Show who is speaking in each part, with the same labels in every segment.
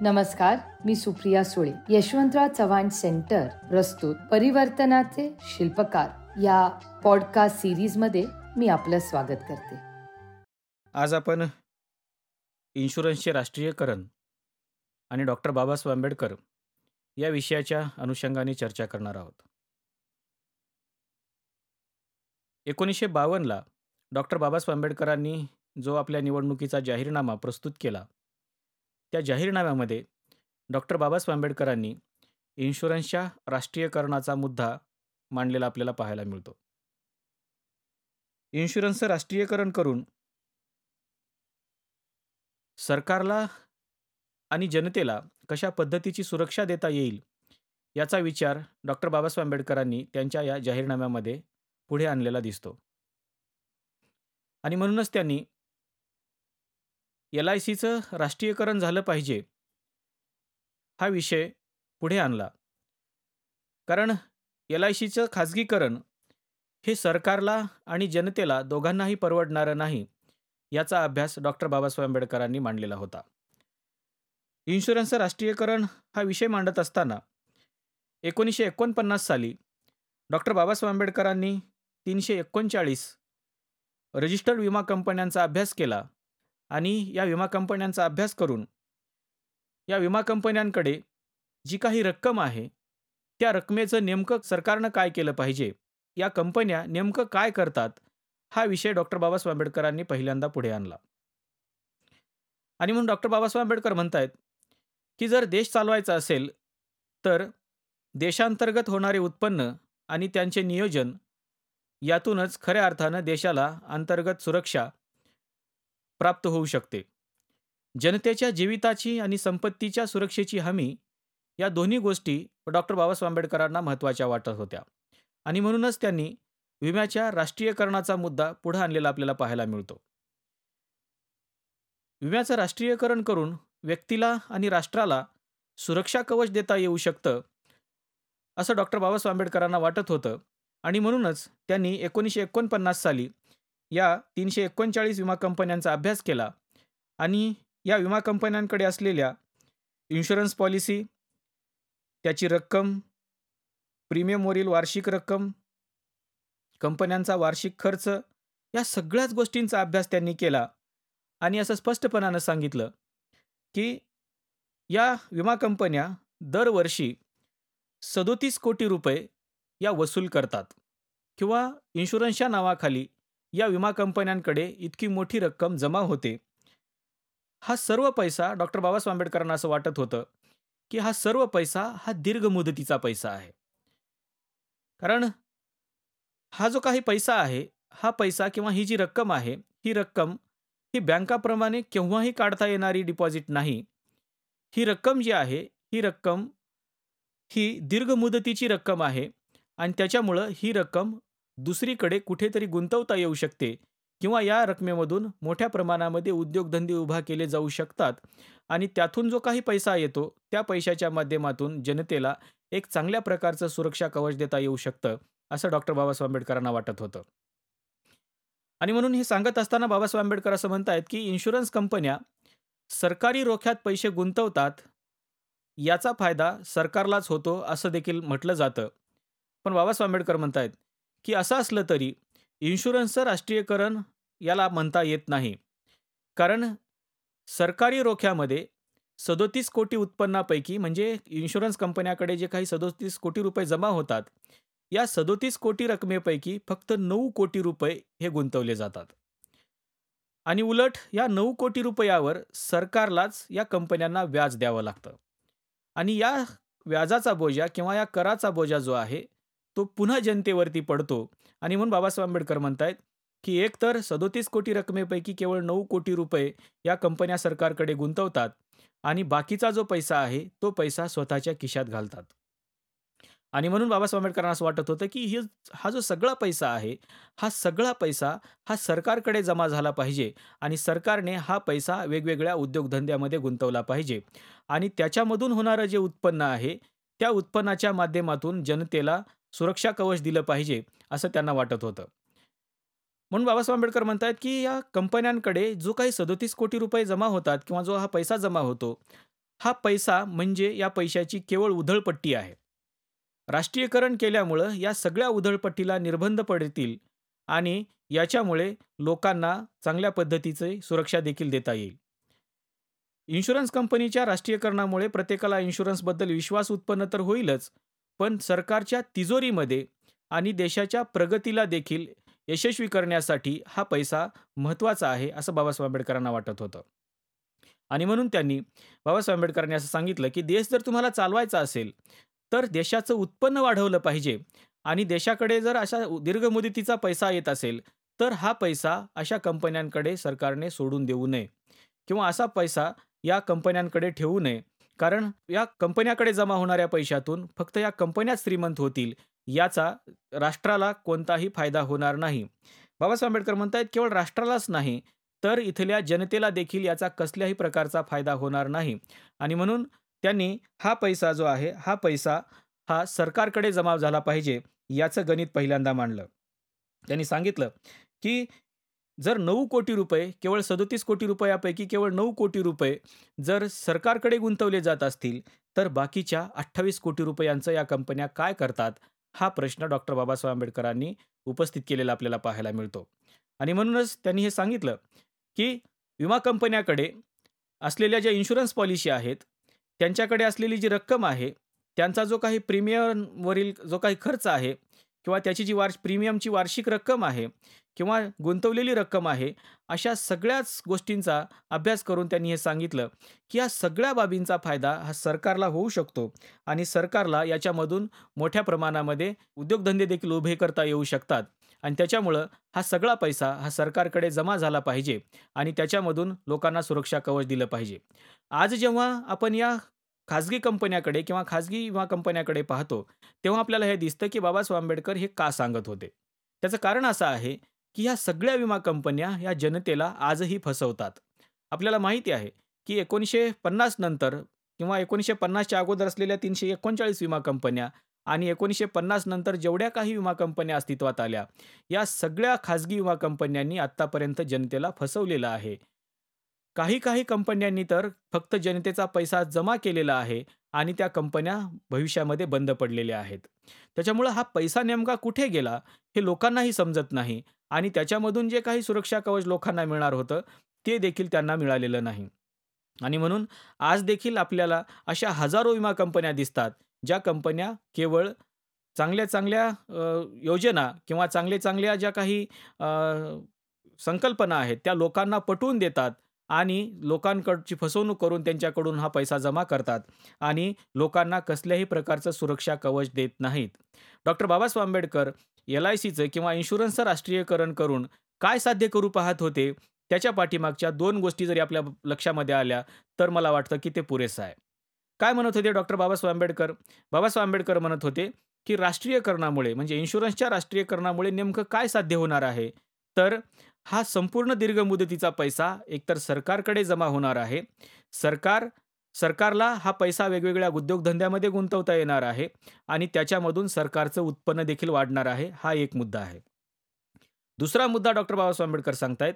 Speaker 1: नमस्कार मी सुप्रिया सुळे यशवंतराव चव्हाण सेंटर प्रस्तुत परिवर्तनाचे शिल्पकार. या पॉडकास्ट सिरीजमध्ये मी आपलं स्वागत करते.
Speaker 2: आज आपण इन्शुरन्सचे राष्ट्रीयकरण आणि डॉक्टर बाबासाहेब आंबेडकर या विषयाच्या अनुषंगाने चर्चा करणार आहोत. एकोणीसशे बावन्नला डॉक्टर बाबासाहेब आंबेडकरांनी जो आपल्या निवडणुकीचा जाहीरनामा प्रस्तुत केला त्या जाहीरनाम्यामध्ये डॉक्टर बाबासाहेब आंबेडकरांनी इन्शुरन्सच्या राष्ट्रीयकरणाचा मुद्दा मांडलेला आपल्याला पाहायला मिळतो. इन्शुरन्सचं राष्ट्रीयकरण करून सरकारला आणि जनतेला कशा पद्धतीची सुरक्षा देता येईल याचा विचार डॉक्टर बाबासाहेब आंबेडकरांनी त्यांच्या या जाहीरनाम्यामध्ये पुढे आणलेला दिसतो. आणि म्हणूनच त्यांनी एल आय सीचं राष्ट्रीयकरण झालं पाहिजे. हा विषय पुढे आणला. कारण एल आय सीचं खाजगीकरण हे सरकारला आणि जनतेला दोघांनाही परवडणारं नाही याचा अभ्यास डॉक्टर बाबासाहेब आंबेडकरांनी मांडलेला होता. इन्शुरन्सचं राष्ट्रीयकरण हा विषय मांडत असताना एकोणीसशे एकोणपन्नास साली डॉक्टर बाबासाहेब आंबेडकरांनी तीनशे एकोणचाळीस रजिस्टर्ड विमा कंपन्यांचा अभ्यास केला आणि या विमा कंपन्यांचा अभ्यास करून या विमा कंपन्यांकडे जी काही रक्कम आहे त्या रकमेचं नेमकं सरकारनं काय केलं पाहिजे? या कंपन्या नेमकं काय करतात? हा विषय डॉक्टर बाबासाहेब आंबेडकरांनी पहिल्यांदा पुढे आणला. आणि म्हणून डॉक्टर बाबासाहेब आंबेडकर म्हणतायत की जर देश चालवायचा असेल तर देशांतर्गत होणारे उत्पन्न आणि त्यांचे नियोजन यातूनच खऱ्या अर्थानं देशाला अंतर्गत सुरक्षा प्राप्त होऊ शकते. जनतेच्या जीविताची आणि संपत्तीच्या सुरक्षेची हमी या दोन्ही गोष्टी डॉक्टर बाबासाहेब आंबेडकरांना महत्त्वाच्या वाटत होत्या. आणि म्हणूनच त्यांनी विम्याच्या राष्ट्रीयकरणाचा मुद्दा पुढे आणलेला आपल्याला पाहायला मिळतो. विम्याचं राष्ट्रीयकरण करून व्यक्तीला आणि राष्ट्राला सुरक्षा कवच देता येऊ शकतं असं डॉक्टर बाबासाहेब आंबेडकरांना वाटत होतं. आणि म्हणूनच त्यांनी एकोणीसशे एकोणपन्नास साली या तीनशे एकोणचाळीस विमा कंपन्यांचा अभ्यास केला आणि या विमा कंपन्यांकडे असलेल्या इन्शुरन्स पॉलिसी त्याची रक्कम प्रीमियमवरील वार्षिक रक्कम कंपन्यांचा वार्षिक खर्च या सगळ्याच गोष्टींचा अभ्यास त्यांनी केला आणि असं स्पष्टपणानं सांगितलं की या विमा कंपन्या दरवर्षी सदोतीस कोटी रुपये या वसूल करतात किंवा इन्शुरन्सच्या नावाखाली या विमा कंपन्यांकडे इतकी मोठी रक्कम जमा होते. हा सर्व पैसा डॉक्टर बाबासाहेब आंबेडकरांना असं वाटत होतं की हा सर्व पैसा हा दीर्घ मुदतीचा पैसा आहे. कारण हा जो काही पैसा आहे हा पैसा किंवा ही जी रक्कम आहे ही रक्कम ही बँकाप्रमाणे केव्हाही काढता येणारी डिपॉझिट नाही. ही रक्कम जी आहे ही रक्कम ही दीर्घ मुदतीची रक्कम आहे आणि त्याच्यामुळं ही रक्कम दुसरीकडे कुठेतरी गुंतवता येऊ शकते किंवा या रकमेमधून मोठ्या प्रमाणामध्ये उद्योगधंदे उभा केले जाऊ शकतात आणि त्यातून जो काही पैसा येतो त्या पैशाच्या माध्यमातून जनतेला एक चांगल्या प्रकारचं सुरक्षा कवच देता येऊ शकतं असं डॉक्टर बाबासाहेब आंबेडकरांना वाटत होतं. आणि म्हणून हे सांगत असताना बाबासाहेब आंबेडकर असं म्हणतायत की इन्शुरन्स कंपन्या सरकारी रोख्यात पैसे गुंतवतात याचा फायदा सरकारलाच होतो असं देखील म्हटलं जातं. पण बाबासाहेब आंबेडकर म्हणतायत की असं असलं तरी इन्शुरन्सचं राष्ट्रीयकरण याला म्हणता येत नाही. कारण सरकारी रोख्यामध्ये सदोतीस कोटी उत्पन्नापैकी म्हणजे इन्शुरन्स कंपन्याकडे जे काही सदोतीस कोटी रुपये जमा होतात या सदोतीस कोटी रकमेपैकी फक्त नऊ कोटी रुपये हे गुंतवले जातात. आणि उलट या नऊ कोटी रुपयावर सरकारलाच या कंपन्यांना व्याज द्यावं लागतं. आणि या व्याजाचा बोजा किंवा या कराचा बोजा जो आहे तो पुन्हा जनतेवरती पडतो. आणि म्हणून बाबासाहेब आंबेडकर म्हणतायत की एकतर सदोतीस कोटी रकमेपैकी केवळ नऊ कोटी रुपये या कंपन्या सरकारकडे गुंतवतात आणि बाकीचा जो पैसा आहे तो पैसा स्वतःच्या खिशात घालतात. आणि म्हणून बाबासाहेब आंबेडकरांना असं वाटत होतं की हे हा जो सगळा पैसा आहे हा सगळा पैसा हा सरकारकडे जमा झाला पाहिजे आणि सरकारने हा पैसा वेगवेगळ्या उद्योगधंद्यामध्ये गुंतवला पाहिजे. आणि त्याच्यामधून होणारं जे उत्पन्न आहे त्या उत्पन्नाच्या माध्यमातून जनतेला सुरक्षा कवच दिलं पाहिजे असं त्यांना वाटत होतं. म्हणून बाबासाहेब आंबेडकर म्हणतात की या कंपन्यांकडे जो काही सदोतीस कोटी रुपये जमा होतात किंवा जो हा पैसा जमा होतो हा पैसा म्हणजे या पैशाची केवळ उधळपट्टी आहे. राष्ट्रीयकरण केल्यामुळं या सगळ्या उधळपट्टीला निर्बंध पडतील आणि याच्यामुळे लोकांना चांगल्या पद्धतीचे सुरक्षा देखील देता येईल. इन्शुरन्स कंपनीच्या राष्ट्रीयकरणामुळे प्रत्येकाला इन्शुरन्सबद्दल विश्वास उत्पन्न तर होईलच पण सरकारच्या तिजोरीमध्ये आणि देशाच्या प्रगतीला देखील यशस्वी करण्यासाठी हा पैसा महत्त्वाचा आहे असं बाबासाहेब आंबेडकरांना वाटत होतं. आणि म्हणून त्यांनी बाबासाहेब आंबेडकरांनी असं सांगितलं की देश जर तुम्हाला चालवायचा असेल तर देशाचं उत्पन्न वाढवलं पाहिजे आणि देशाकडे जर अशा दीर्घ मुदतीचा पैसा येत असेल तर हा पैसा अशा कंपन्यांकडे सरकारने सोडून देऊ नये किंवा असा पैसा या कंपन्यांकडे ठेवू नये कारण या कंपन्याकडे जमा होणाऱ्या पैशातून फक्त या कंपन्या श्रीमंत होतील याचा राष्ट्राला कोणताही फायदा होणार नाही. बाबासाहेब आंबेडकर म्हणतायत केवळ राष्ट्रालाच नाही तर इथल्या जनतेला देखील याचा कसल्याही प्रकारचा फायदा होणार नाही. आणि म्हणून त्यांनी हा पैसा जो आहे हा पैसा हा सरकारकडे जमा झाला पाहिजे याचं गणित पहिल्यांदा मांडलं. त्यांनी सांगितलं की जर नऊ कोटी रुपये केवळ सदोतीस कोटी रुपयापैकी केवळ नऊ कोटी रुपये जर सरकारकडे गुंतवले जात असतील तर बाकीच्या अठ्ठावीस कोटी रुपयांचं या कंपन्या काय करतात हा प्रश्न डॉक्टर बाबासाहेब आंबेडकरांनी उपस्थित केलेला आपल्याला पाहायला मिळतो. आणि म्हणूनच त्यांनी हे सांगितलं की विमा कंपन्याकडे असलेल्या ज्या इन्शुरन्स पॉलिसी आहेत त्यांच्याकडे असलेली जी रक्कम आहे त्यांचा जो काही प्रीमियमवरील जो काही खर्च आहे किंवा त्याची जी वार्ष प्रीमियमची वार्षिक रक्कम आहे किंवा गुंतवलेली रक्कम आहे अशा सगळ्याच गोष्टींचा अभ्यास करून त्यांनी हे सांगितलं की या सगळ्या बाबींचा फायदा हा सरकारला होऊ शकतो आणि सरकारला याच्यामधून मोठ्या प्रमाणामध्ये उद्योगधंदे देखील उभे करता येऊ शकतात. आणि त्याच्यामुळं हा सगळा पैसा हा सरकारकडे जमा झाला पाहिजे आणि त्याच्यामधून लोकांना सुरक्षा कवच दिलं पाहिजे. आज जेव्हा आपण या खाजगी कंपन्याकडे किंवा खाजगी विमा कंपन्याकडे पाहतो तेव्हा आपल्याला हे दिसतं की बाबासाहेब आंबेडकर हे का सांगत होते? त्याचं कारण असं आहे की ह्या सगळ्या विमा कंपन्या ह्या जनतेला आजही फसवतात. आपल्याला माहिती आहे की एकोणीसशे पन्नास नंतर किंवा एकोणीसशे पन्नासच्या अगोदर असलेल्या तीनशे एकोणचाळीस विमा कंपन्या आणि एकोणीसशे पन्नास नंतर जेवढ्या काही विमा कंपन्या अस्तित्वात आल्या या सगळ्या खाजगी विमा कंपन्यांनी आत्तापर्यंत जनतेला फसवलेलं आहे. काही काही कंपन्यांनी तर फक्त जनतेचा पैसा जमा केलेला आहे आणि त्या कंपन्या भविष्यामध्ये बंद पडलेल्या आहेत. त्याच्यामुळं हा पैसा नेमका कुठे गेला हे लोकांनाही समजत नाही आणि त्याच्यामधून जे काही सुरक्षा कवच लोकांना मिळणार होतं ते देखील त्यांना मिळालेलं नाही. आणि म्हणून आज देखील आपल्याला अशा हजारो विमा कंपन्या दिसतात ज्या कंपन्या केवळ चांगल्या चांगल्या योजना किंवा चांगले चांगल्या ज्या काही संकल्पना आहेत त्या लोकांना पटवून देतात आणि लोकांकडची फसवणूक करून त्यांच्याकडून हा पैसा जमा करतात आणि लोकांना कसल्याही प्रकारचं सुरक्षा कवच देत नाहीत. Doctor Babasaheb Ambedkar L I सीचं किंवा इन्शुरन्सचं राष्ट्रीयकरण करून काय साध्य करू पाहत होते त्याच्या पाठीमागच्या दोन गोष्टी जरी आपल्या लक्षामध्ये आल्या तर मला वाटतं की ते पुरेसं आहे. काय म्हणत होते डॉक्टर बाबासाहेब आंबेडकर? बाबासाहेब आंबेडकर म्हणत होते की राष्ट्रीयकरणामुळे म्हणजे इन्शुरन्सच्या राष्ट्रीयकरणामुळे नेमकं काय साध्य होणार आहे? तर हा संपूर्ण दीर्घ मुदतीचा पैसा एकतर सरकारकडे जमा होणार आहे. सरकार सरकारला हा पैसा वेगवेगळ्या उद्योगधंद्यामध्ये गुंतवता येणार आहे आणि त्याच्यामधून सरकारचं उत्पन्न देखील वाढणार आहे हा एक मुद्दा आहे. दुसरा मुद्दा डॉक्टर बाबासाहेब आंबेडकर सांगतायत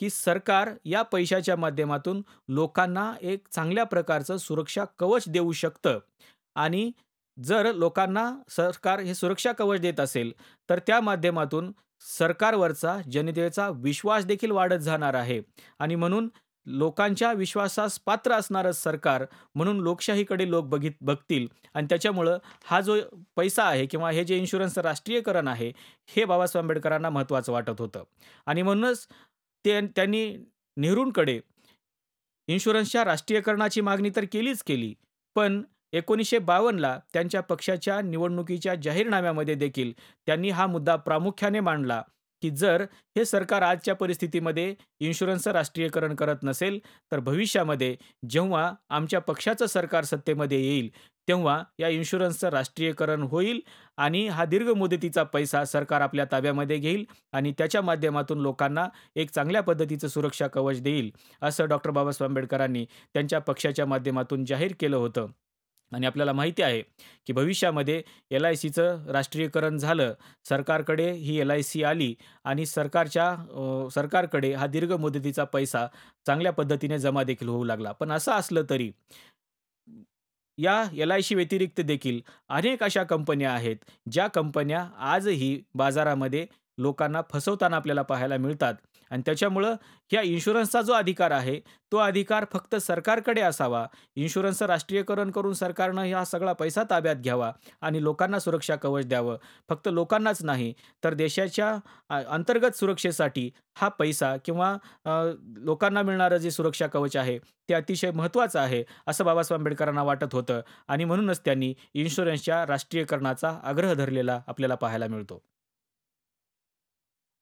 Speaker 2: की सरकार या पैशाच्या माध्यमातून लोकांना एक चांगल्या प्रकारचं सुरक्षा कवच देऊ शकतं आणि जर लोकांना सरकार हे सुरक्षा कवच देत असेल तर त्या माध्यमातून सरकारवरचा जनतेचा विश्वास देखील वाढत जाणार आहे. आणि म्हणून लोकांच्या विश्वासास पात्र असणारं सरकार म्हणून लोकशाहीकडे लोक बघित बघतील. आणि त्याच्यामुळं हा जो पैसा आहे किंवा हे जे इन्शुरन्सचं राष्ट्रीयकरण आहे हे बाबासाहेब आंबेडकरांना महत्त्वाचं वाटत होतं. आणि म्हणूनच ते त्यांनी नेहरूंकडे इन्शुरन्सच्या राष्ट्रीयकरणाची मागणी तर केलीच केली पण एकोणीसशे बावन्नला त्यांच्या पक्षाच्या निवडणुकीच्या जाहीरनाम्यामध्ये देखील त्यांनी हा मुद्दा प्रामुख्याने मांडला की जर हे सरकार आजच्या परिस्थितीमध्ये इन्शुरन्सचं राष्ट्रीयकरण करत नसेल तर भविष्यामध्ये जेव्हा आमच्या पक्षाचं सरकार सत्तेमध्ये येईल तेव्हा या इन्शुरन्सचं राष्ट्रीयकरण होईल आणि हा दीर्घ मुदतीचा पैसा सरकार आपल्या ताब्यामध्ये घेईल आणि त्याच्या माध्यमातून लोकांना एक चांगल्या पद्धतीचं सुरक्षा कवच देईल असं डॉक्टर बाबासाहेब आंबेडकरांनी त्यांच्या पक्षाच्या माध्यमातून जाहीर केलं होतं. आणि आपल्याला माहिती आहे की भविष्यामध्ये एल आय सीचं राष्ट्रीयकरण झालं सरकारकडे ही एल आय सी आली आणि सरकारच्या सरकारकडे हा दीर्घ मुदतीचा पैसा चांगल्या पद्धतीने जमा देखील होऊ लागला. पण असं असलं तरी या एल आय सी व्यतिरिक्त देखील अनेक अशा कंपन्या आहेत ज्या कंपन्या आजही बाजारामध्ये लोकांना फसवताना आपल्याला पाहायला मिळतात. आणि त्याच्यामुळं ह्या इन्शुरन्सचा जो अधिकार आहे तो अधिकार फक्त सरकारकडे असावा. इन्शुरन्सचं राष्ट्रीयकरण करून सरकारनं हा सगळा पैसा ताब्यात घ्यावा आणि लोकांना सुरक्षा कवच द्यावं. फक्त लोकांनाच नाही तर देशाच्या अंतर्गत सुरक्षेसाठी हा पैसा किंवा लोकांना मिळणारं जे सुरक्षा कवच आहे ते अतिशय महत्त्वाचं आहे असं बाबासाहेब आंबेडकरांना वाटत होतं. आणि म्हणूनच त्यांनी इन्शुरन्सच्या राष्ट्रीयकरणाचा आग्रह धरलेला आपल्याला पाहायला मिळतो.